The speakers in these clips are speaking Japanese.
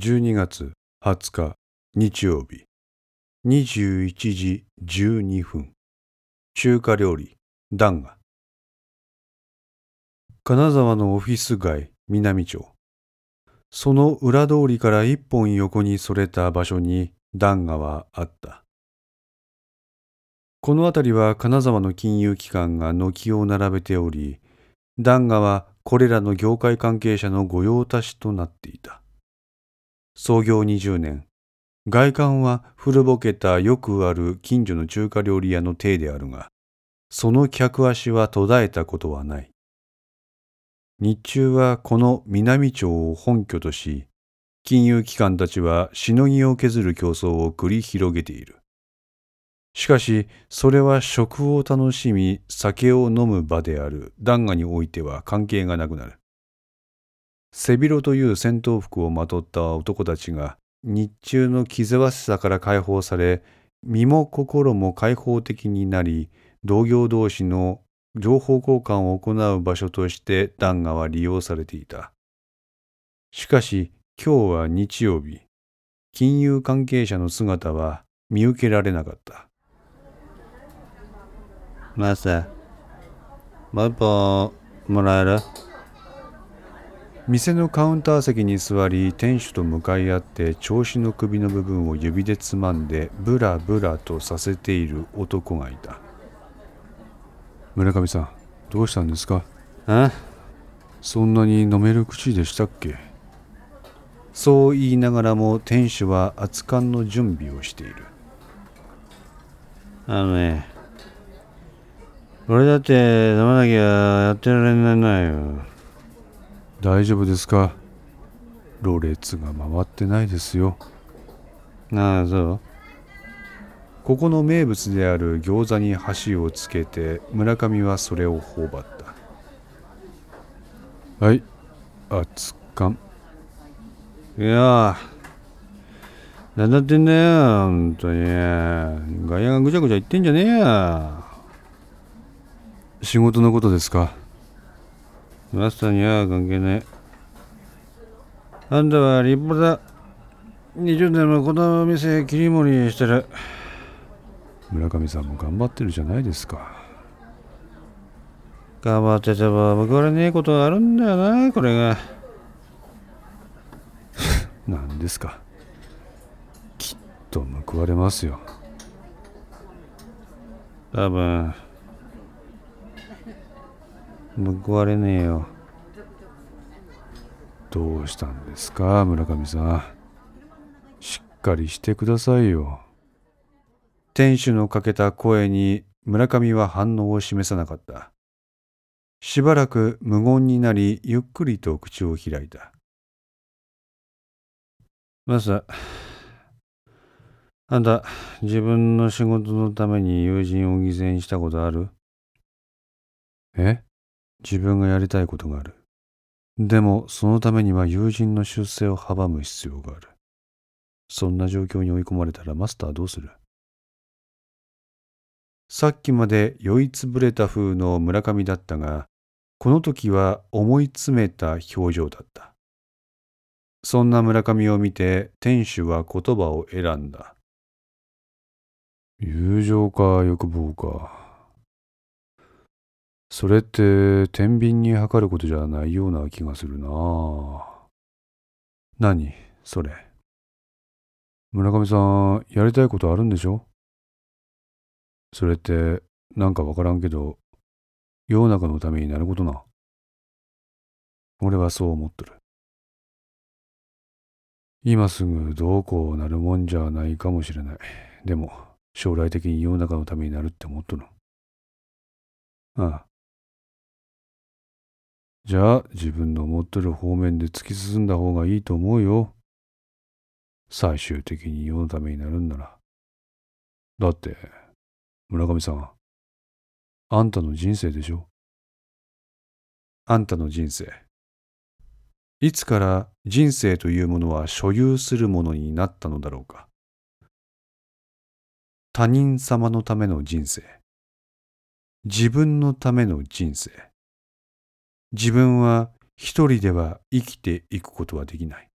12月20日日曜日。21時12分。中華料理ンガ。金沢のオフィス街南町。その裏通りから一本横にそれた場所にンガはあった。この辺りは金沢の金融機関が軒を並べておりダンガはこれらの業界関係者の御用達となっていた。創業20年。外観は古ぼけたよくある近所の中華料理屋の体であるが、その客足は途絶えたことはない。日中はこの南町を本拠とし、金融機関たちはしのぎを削る競争を繰り広げている。しかし、それは食を楽しみ、酒を飲む場であるンガにおいては関係がなくなる。背広という戦闘服をまとった男たちが日中の気ぜわしさから解放され身も心も開放的になり同業同士の情報交換を行う場所としてンガは利用されていた。しかし今日は日曜日金融関係者の姿は見受けられなかった。マスター、もう一本もらえる？店のカウンター席に座り店主と向かい合って調子の首の部分を指でつまんでブラブラとさせている男がいた。村上さんどうしたんですか？あそんなに飲める口でしたっけ？そう言いながらも店主は熱燗の準備をしている。あのね俺だって飲まなきゃやってられないなよ大丈夫ですか？ろれつが回ってないですよ。ああそうここの名物である餃子に箸をつけて村上はそれを頬張った。はい。熱燗。いやなんだってんだよ本当に。外野がぐちゃぐちゃ言ってんじゃねえや仕事のことですか？マスターには関係ない。あんたは立派だ。20年もこの店切り盛りしてる。村上さんも頑張ってるじゃないですか。頑張ってても報われねえことがあるんだよな、これが。何ですか。きっと報われますよ。多分。報われねえよ。どうしたんですか村上さん。しっかりしてくださいよ。店主のかけた声に村上は反応を示さなかった。しばらく無言になりゆっくりと口を開いた。マスあんた自分の仕事のために友人を犠牲にしたことある？え？自分がやりたいことがある。でも、そのためには友人の出世を阻む必要がある。そんな状況に追い込まれたらマスターどうする？さっきまで酔いつぶれた風の村上だったが、この時は思い詰めた表情だった。そんな村上を見て店主は言葉を選んだ。友情か欲望か。それって天秤に測ることじゃないような気がするな何？それ。村上さん、やりたいことあるんでしょ？それってなんかわからんけど、世の中のためになることな。俺はそう思っとる。今すぐどうこうなるもんじゃないかもしれない。でも、将来的に世の中のためになるって思っとる。ああ。じゃあ自分の思ってる方面で突き進んだ方がいいと思うよ。最終的に世のためになるんなら。だって、村上さん、あんたの人生でしょあんたの人生。いつから人生というものは所有するものになったのだろうか。他人様のための人生。自分のための人生。自分は一人では生きていくことはできない。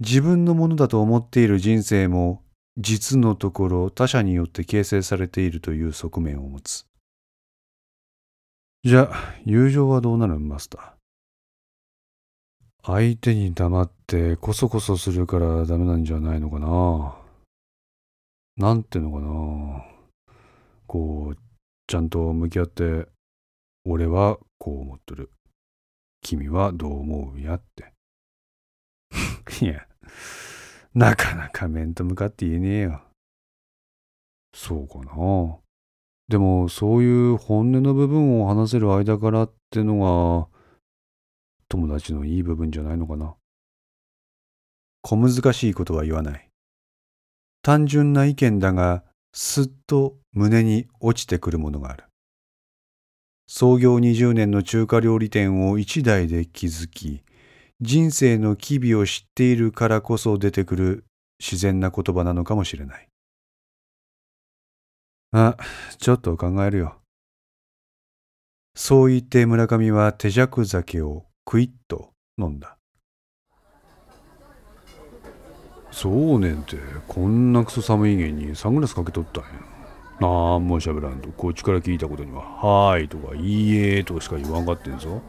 自分のものだと思っている人生も実のところ他者によって形成されているという側面を持つ。じゃあ、友情はどうなるマスター？相手に黙ってこそこそするからダメなんじゃないのかな？なんていうのかな？こう、ちゃんと向き合って、俺はこう思っとる。君はどう思うやって。いや、なかなか面と向かって言えねえよ。そうかな。でも、そういう本音の部分を話せる間柄ってのが、友達のいい部分じゃないのかな。小難しいことは言わない。単純な意見だが、すっと胸に落ちてくるものがある。創業20年の中華料理店を一代で築き、人生の機微を知っているからこそ出てくる自然な言葉なのかもしれない。あ、ちょっと考えるよ。そう言って村上は手酌酒をクイッと飲んだ。そうねんて、こんなクソ寒い家にサングラスかけとったんや。なんも喋らんと、こっちから聞いたことには、はーいとか、いいえとかしか言わんかってんぞ。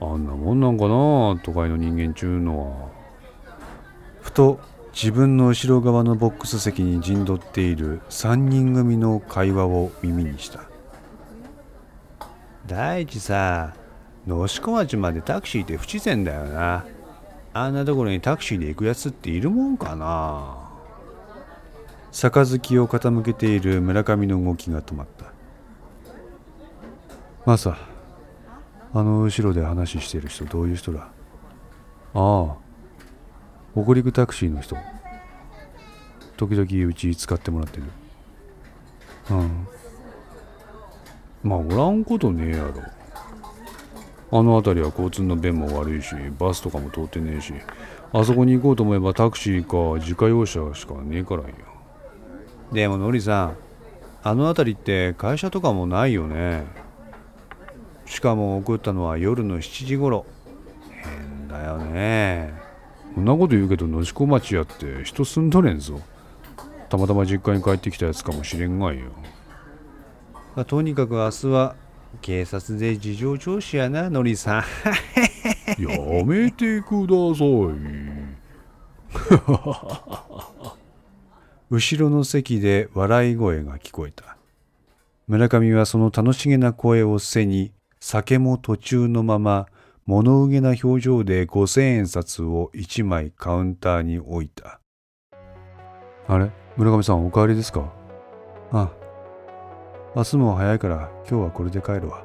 あんなもんなんかな、都会の人間ちゅうのは。ふと、自分の後ろ側のボックス席に陣取っている3人組の会話を耳にした。第一さ、能子町までタクシーって不自然だよな。あんなところにタクシーで行くやつっているもんかな。杯を傾けている村上の動きが止まった。マサ、あの後ろで話してる人どういう人だ？ああ、北陸タクシーの人。時々うち使ってもらってる。うん。まあおらんことねえやろ。あの辺りは交通の便も悪いしバスとかも通ってねえしあそこに行こうと思えばタクシーか自家用車しかねえからんよでものりさんあの辺りって会社とかもないよね。しかも送ったのは夜の7時頃。変だよね。そんなこと言うけど野子町やって人住んどれんぞ。たまたま実家に帰ってきたやつかもしれんがいよとにかく明日は警察で事情聴取やな、のりさん。やめてください。後ろの席で笑い声が聞こえた。村上はその楽しげな声を背に、酒も途中のまま、物憂げな表情で五千円札を一枚カウンターに置いた。あれ？村上さんお帰りですか？ああ明日も早いから今日はこれで帰るわ。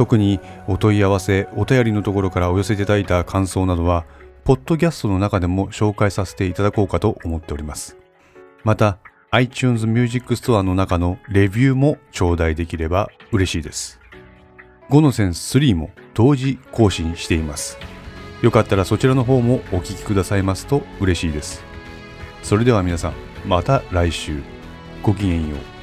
特にお問い合わせお便りのところからお寄せいただいた感想などはポッドキャストの中でも紹介させていただこうかと思っておりますまた iTunes Music Store の中のレビューも頂戴できれば嬉しいです5の線3も同時更新していますよかったらそちらの方もお聴きくださいますと嬉しいです。それでは皆さん、また来週。ごきげんよう。